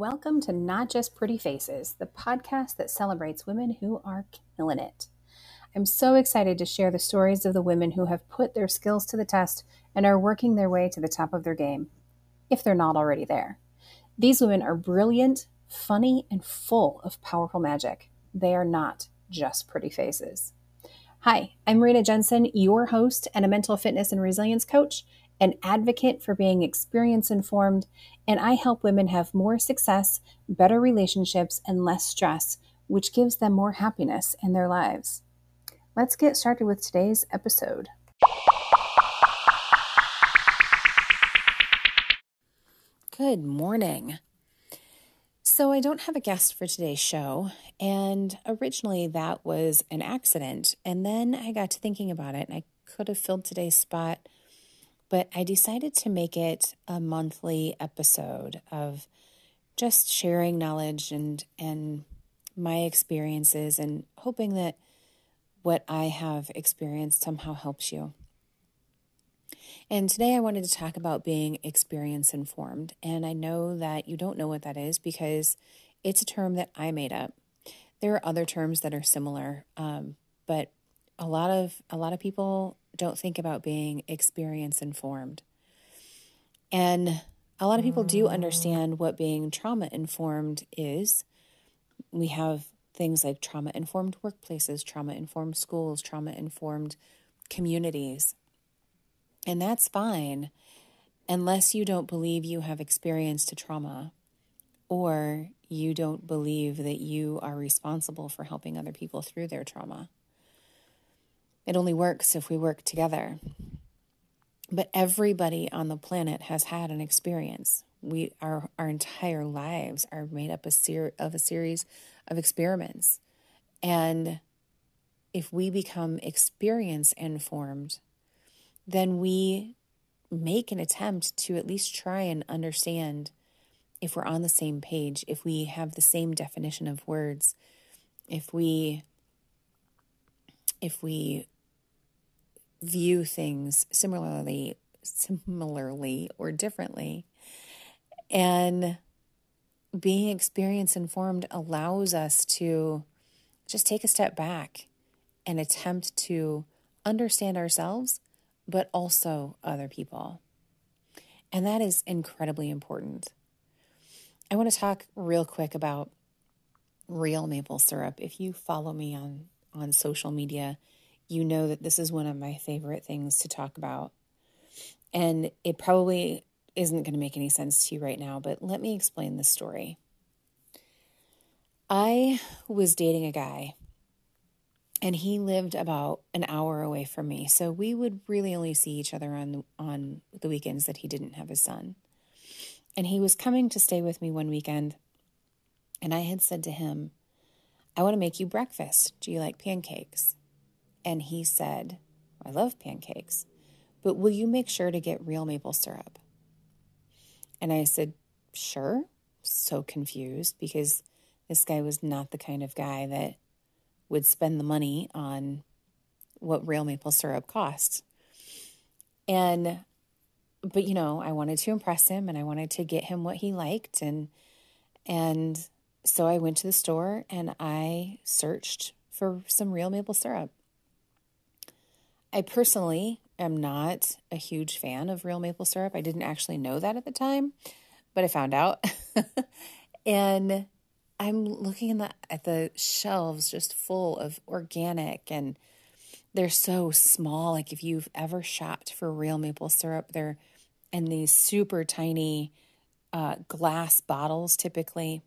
Welcome to Not Just Pretty Faces, the podcast that celebrates women who are killing it. I'm so excited to share the stories of the women who have put their skills to the test and are working their way to the top of their game, if they're not already there. These women are brilliant, funny, and full of powerful magic. They are not just pretty faces. Hi, I'm Rena Jensen, your host and a mental fitness and resilience coach, an advocate for being experience informed, and I help women have more success, better relationships, and less stress, which gives them more happiness in their lives. Let's get started with today's episode. Good morning. So, I don't have a guest for today's show, and originally that was an accident. And then I got to thinking about it, and I could have filled today's spot but I decided to make it a monthly episode of just sharing knowledge and and my experiences and hoping that what I have experienced somehow helps you. And today I wanted to talk about being experience informed. And I know that you don't know what that is because it's a term that I made up. There are other terms that are similar, um, but a lot of a lot of people don't think about being experience informed. And a lot of people do mm. understand what being trauma informed is. We have things like trauma informed workplaces, trauma informed schools, trauma informed communities. And that's fine unless you don't believe you have experienced a trauma or you don't believe that you are responsible for helping other people through their trauma. It only works if we work together. But everybody on the planet has had an experience. We our our entire lives are made up a ser- of a series of experiments. And if we become experience informed, then we make an attempt to at least try and understand if we're on the same page, if we have the same definition of words, if we if we view things similarly similarly or differently. And being experience informed allows us to just take a step back and attempt to understand ourselves but also other people. And that is incredibly important. I want to talk real quick about real maple syrup. If you follow me on on social media you know that this is one of my favorite things to talk about. And it probably isn't going to make any sense to you right now, but let me explain the story. I was dating a guy and he lived about an hour away from me. So we would really only see each other on on the weekends that he didn't have his son. And he was coming to stay with me one weekend. And I had said to him, I want to make you breakfast. Do you like pancakes? And he said, I love pancakes, but will you make sure to get real maple syrup? And I said, Sure. So confused because this guy was not the kind of guy that would spend the money on what real maple syrup costs. And, but you know, I wanted to impress him and I wanted to get him what he liked. And, and so I went to the store and I searched for some real maple syrup. I personally am not a huge fan of real maple syrup. I didn't actually know that at the time, but I found out. and I'm looking the, at the shelves just full of organic and they're so small. Like if you've ever shopped for real maple syrup, they're in these super tiny uh, glass bottles typically.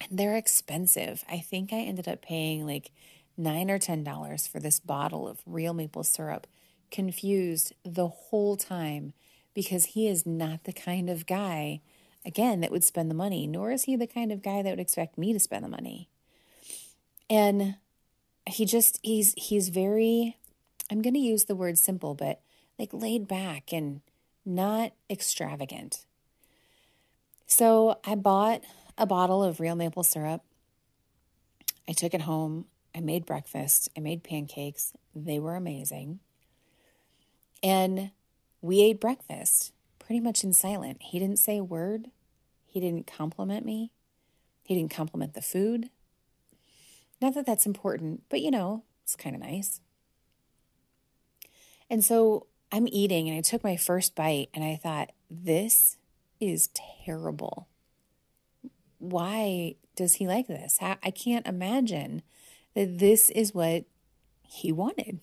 And they're expensive. I think I ended up paying like nine or ten dollars for this bottle of real maple syrup, confused the whole time because he is not the kind of guy, again, that would spend the money, nor is he the kind of guy that would expect me to spend the money. And he just he's he's very I'm going to use the word simple, but like laid back and not extravagant. So I bought a bottle of real maple syrup. I took it home. I made breakfast, I made pancakes. They were amazing. And we ate breakfast pretty much in silent. He didn't say a word. He didn't compliment me. He didn't compliment the food. Not that that's important, but you know, it's kind of nice. And so I'm eating and I took my first bite and I thought, this is terrible. Why does he like this? I can't imagine that this is what he wanted.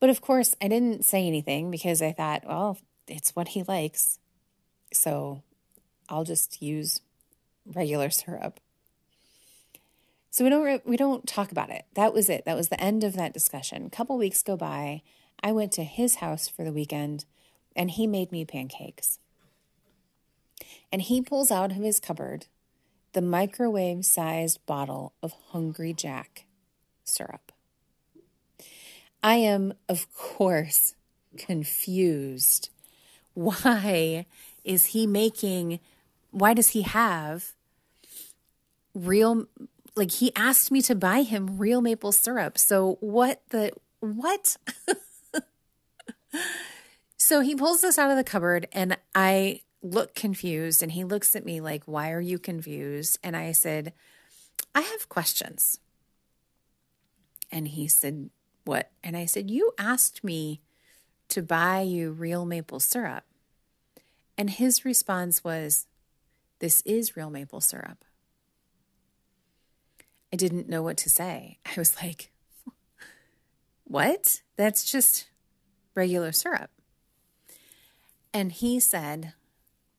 But of course, I didn't say anything because I thought, well, it's what he likes. So I'll just use regular syrup. So we don't we don't talk about it. That was it. That was the end of that discussion. A couple weeks go by. I went to his house for the weekend and he made me pancakes. And he pulls out of his cupboard the microwave sized bottle of Hungry Jack syrup. I am, of course, confused. Why is he making, why does he have real, like he asked me to buy him real maple syrup. So what the, what? so he pulls this out of the cupboard and I look confused and he looks at me like, Why are you confused? And I said, I have questions. And he said, What? And I said, You asked me to buy you real maple syrup. And his response was, This is real maple syrup. I didn't know what to say. I was like, What? That's just regular syrup. And he said,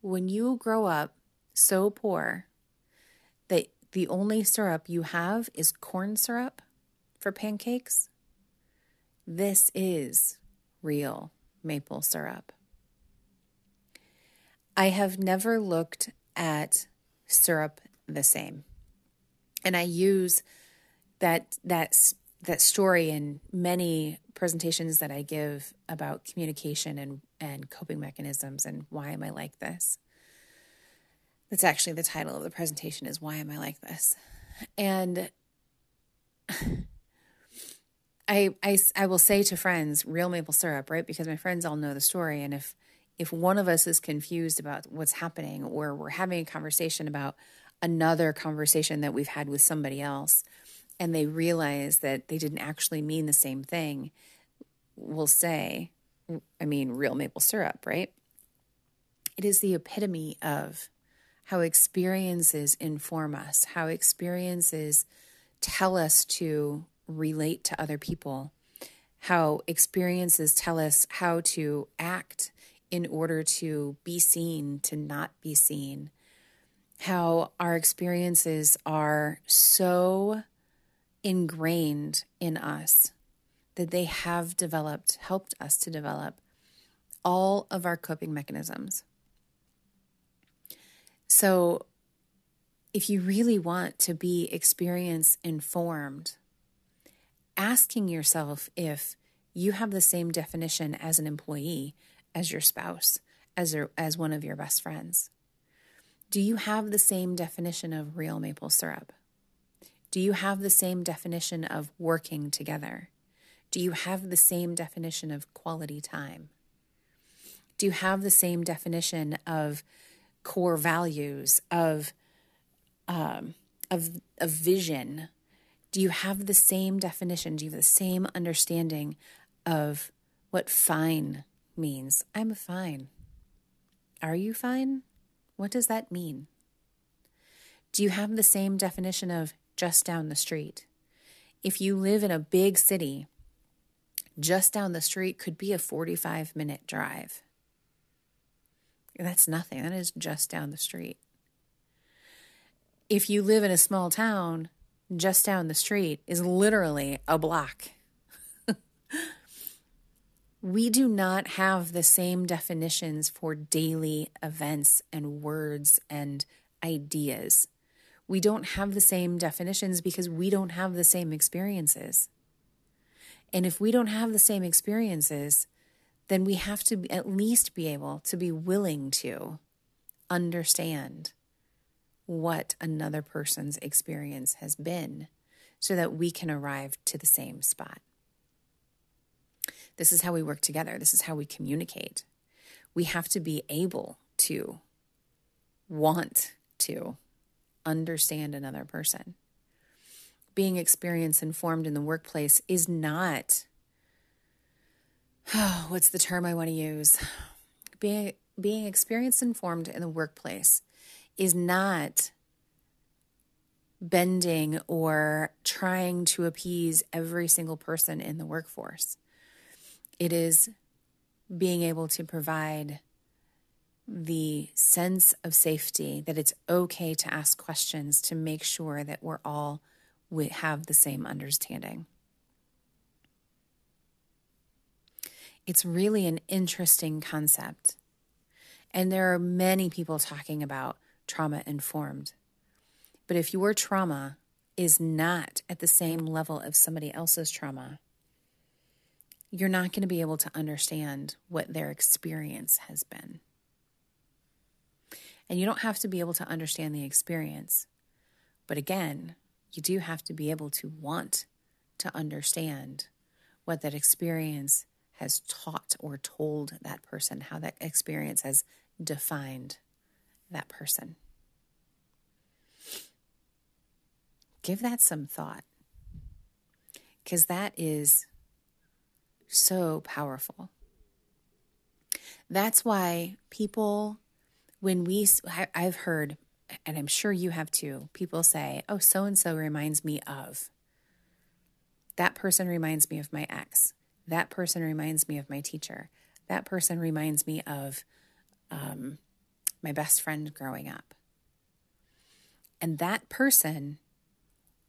when you grow up so poor that the only syrup you have is corn syrup for pancakes, this is real maple syrup. I have never looked at syrup the same. And I use that that that story in many presentations that I give about communication and, and coping mechanisms and why am I like this. That's actually the title of the presentation is Why Am I Like This? And I, I, I will say to friends, real maple syrup, right? Because my friends all know the story. And if, if one of us is confused about what's happening or we're having a conversation about another conversation that we've had with somebody else, and they realize that they didn't actually mean the same thing, will say, I mean, real maple syrup, right? It is the epitome of how experiences inform us, how experiences tell us to relate to other people, how experiences tell us how to act in order to be seen, to not be seen, how our experiences are so ingrained in us that they have developed, helped us to develop all of our coping mechanisms. So, if you really want to be experience informed, asking yourself if you have the same definition as an employee, as your spouse, as, as one of your best friends. Do you have the same definition of real maple syrup? Do you have the same definition of working together? Do you have the same definition of quality time? Do you have the same definition of core values, of um, of of vision? Do you have the same definition? Do you have the same understanding of what fine means? I'm fine. Are you fine? What does that mean? Do you have the same definition of just down the street. If you live in a big city, just down the street could be a 45 minute drive. That's nothing. That is just down the street. If you live in a small town, just down the street is literally a block. we do not have the same definitions for daily events and words and ideas we don't have the same definitions because we don't have the same experiences. And if we don't have the same experiences, then we have to at least be able to be willing to understand what another person's experience has been so that we can arrive to the same spot. This is how we work together. This is how we communicate. We have to be able to want to understand another person. Being experience informed in the workplace is not, oh, what's the term I want to use? Being, being experience informed in the workplace is not bending or trying to appease every single person in the workforce. It is being able to provide the sense of safety that it's okay to ask questions to make sure that we're all we have the same understanding. It's really an interesting concept. And there are many people talking about trauma informed. But if your trauma is not at the same level of somebody else's trauma, you're not going to be able to understand what their experience has been. And you don't have to be able to understand the experience. But again, you do have to be able to want to understand what that experience has taught or told that person, how that experience has defined that person. Give that some thought because that is so powerful. That's why people, when we, I've heard, and I'm sure you have too, people say, oh, so and so reminds me of. That person reminds me of my ex. That person reminds me of my teacher. That person reminds me of um, my best friend growing up. And that person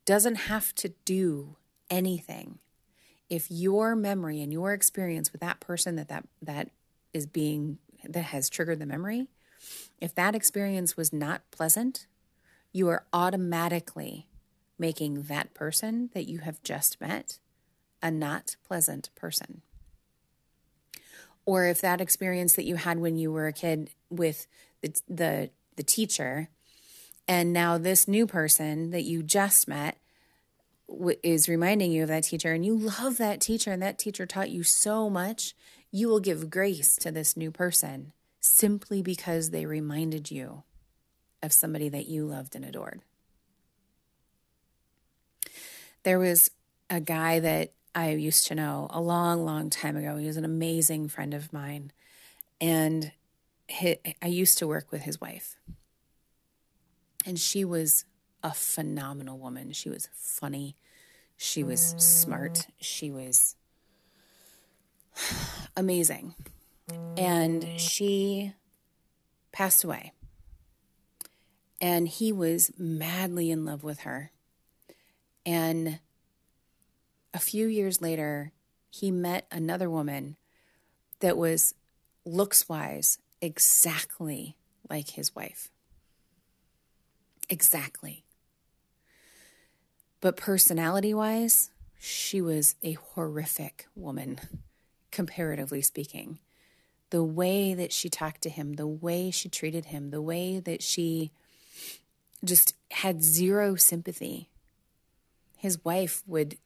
doesn't have to do anything if your memory and your experience with that person that that that is being that has triggered the memory if that experience was not pleasant you are automatically making that person that you have just met a not pleasant person. Or if that experience that you had when you were a kid with the the, the teacher and now this new person that you just met is reminding you of that teacher and you love that teacher and that teacher taught you so much, you will give grace to this new person simply because they reminded you of somebody that you loved and adored. There was a guy that I used to know a long, long time ago. He was an amazing friend of mine. And I used to work with his wife. And she was a phenomenal woman. She was funny. She was smart. She was amazing. And she passed away. And he was madly in love with her. And a few years later, he met another woman that was looks wise exactly like his wife. Exactly. But personality wise, she was a horrific woman, comparatively speaking. The way that she talked to him, the way she treated him, the way that she just had zero sympathy. His wife would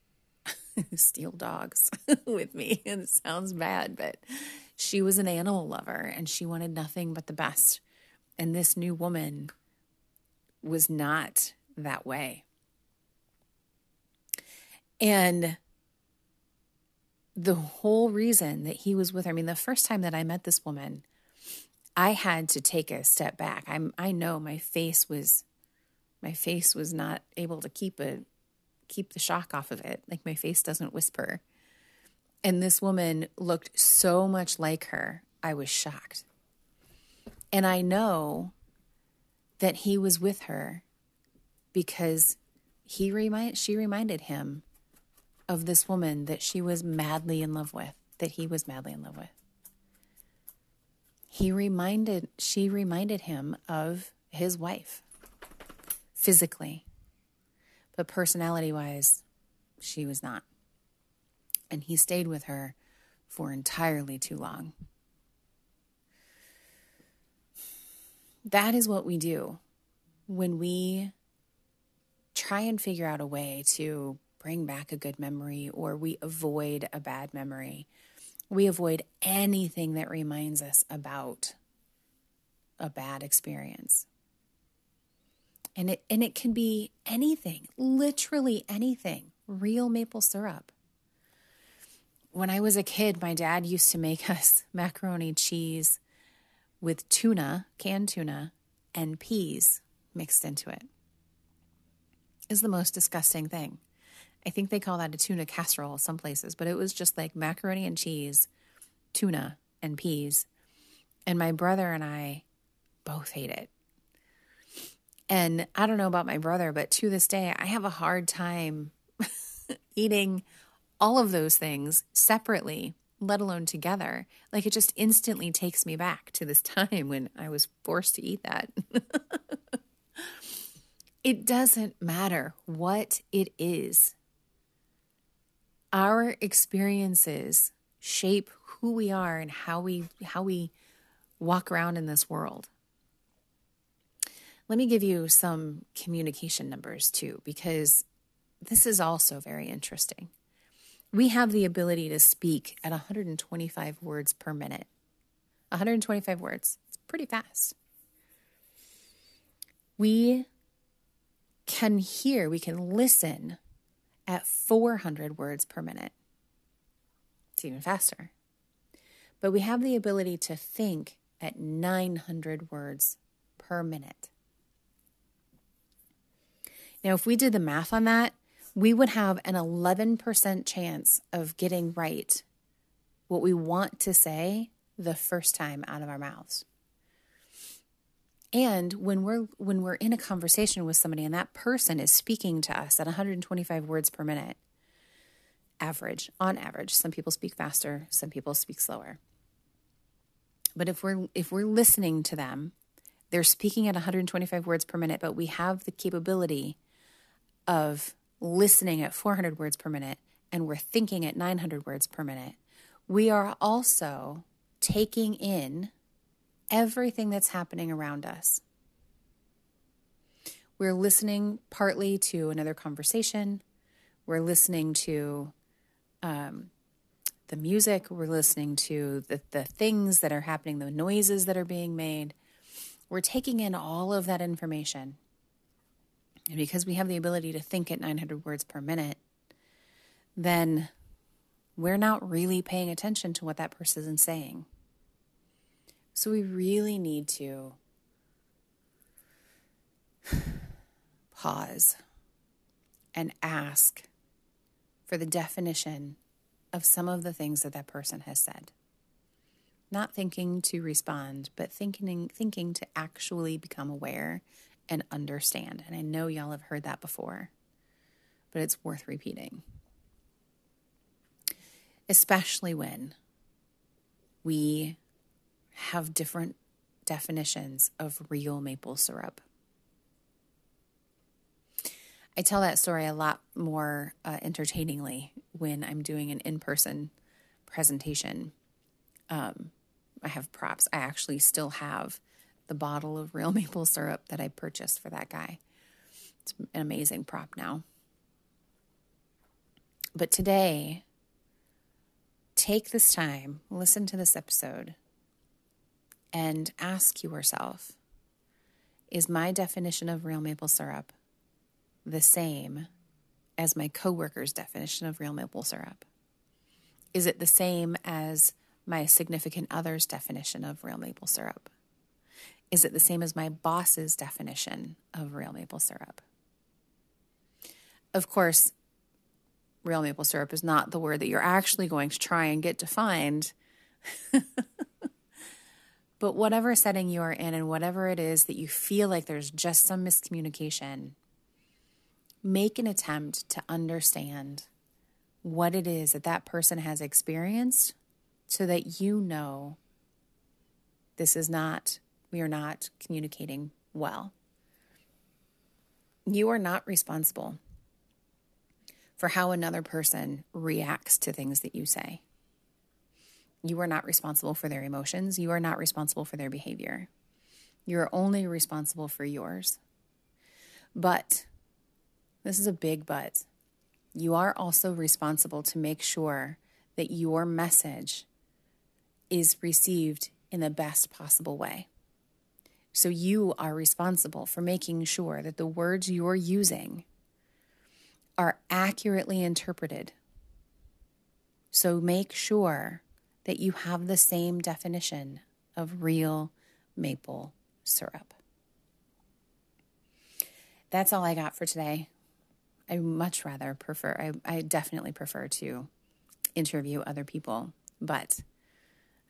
steal dogs with me. And it sounds bad, but she was an animal lover and she wanted nothing but the best. And this new woman was not that way. And the whole reason that he was with her, I mean, the first time that I met this woman, I had to take a step back. I'm I know my face was my face was not able to keep a keep the shock off of it. Like my face doesn't whisper. And this woman looked so much like her. I was shocked. And I know that he was with her because he remind she reminded him of this woman that she was madly in love with, that he was madly in love with. He reminded, she reminded him of his wife physically, but personality wise, she was not. And he stayed with her for entirely too long. That is what we do when we try and figure out a way to bring back a good memory or we avoid a bad memory. We avoid anything that reminds us about a bad experience. And it and it can be anything, literally anything. Real maple syrup. When I was a kid, my dad used to make us macaroni cheese with tuna, canned tuna, and peas mixed into it. Is the most disgusting thing. I think they call that a tuna casserole some places, but it was just like macaroni and cheese, tuna, and peas. And my brother and I both hate it. And I don't know about my brother, but to this day, I have a hard time eating all of those things separately, let alone together. Like it just instantly takes me back to this time when I was forced to eat that. it doesn't matter what it is. Our experiences shape who we are and how we how we walk around in this world. Let me give you some communication numbers too, because this is also very interesting. We have the ability to speak at 125 words per minute. 125 words. It's pretty fast. We can hear, we can listen at 400 words per minute. It's even faster. But we have the ability to think at 900 words per minute. Now, if we did the math on that, we would have an 11% chance of getting right what we want to say the first time out of our mouths. And when we're when we're in a conversation with somebody and that person is speaking to us at 125 words per minute, average, on average, some people speak faster, some people speak slower. But if we're if we're listening to them, they're speaking at 125 words per minute, but we have the capability of listening at 400 words per minute and we're thinking at 900 words per minute. We are also taking in everything that's happening around us. We're listening partly to another conversation. We're listening to um, the music, we're listening to the, the things that are happening, the noises that are being made. We're taking in all of that information. And because we have the ability to think at 900 words per minute, then we're not really paying attention to what that person is saying. So we really need to pause and ask for the definition of some of the things that that person has said. Not thinking to respond, but thinking thinking to actually become aware and understand. And I know y'all have heard that before, but it's worth repeating. Especially when we have different definitions of real maple syrup. I tell that story a lot more uh, entertainingly when I'm doing an in person presentation. Um, I have props. I actually still have the bottle of real maple syrup that I purchased for that guy. It's an amazing prop now. But today, take this time, listen to this episode, and ask yourself Is my definition of real maple syrup the same as my coworker's definition of real maple syrup? Is it the same as my significant other's definition of real maple syrup? Is it the same as my boss's definition of real maple syrup? Of course, real maple syrup is not the word that you're actually going to try and get defined. but whatever setting you are in and whatever it is that you feel like there's just some miscommunication, make an attempt to understand what it is that that person has experienced so that you know this is not, we are not communicating well. You are not responsible for how another person reacts to things that you say. You are not responsible for their emotions. You are not responsible for their behavior. You're only responsible for yours. But this is a big but. You are also responsible to make sure that your message is received in the best possible way. So you are responsible for making sure that the words you're using are accurately interpreted. So make sure that you have the same definition of real maple syrup. That's all I got for today. I much rather prefer, I, I definitely prefer to interview other people, but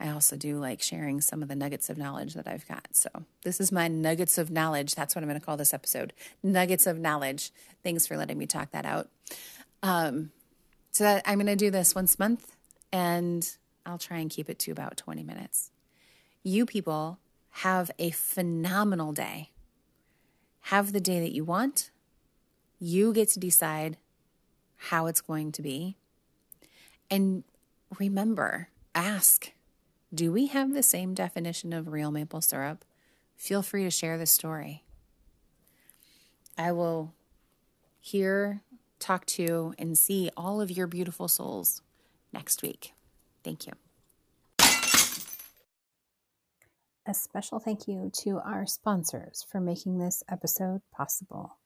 I also do like sharing some of the nuggets of knowledge that I've got. So, this is my nuggets of knowledge. That's what I'm going to call this episode Nuggets of Knowledge. Thanks for letting me talk that out. Um, so, that, I'm going to do this once a month and I'll try and keep it to about 20 minutes. You people have a phenomenal day. Have the day that you want. You get to decide how it's going to be. And remember, ask do we have the same definition of real maple syrup? Feel free to share the story. I will hear, talk to, and see all of your beautiful souls next week. Thank you. A special thank you to our sponsors for making this episode possible.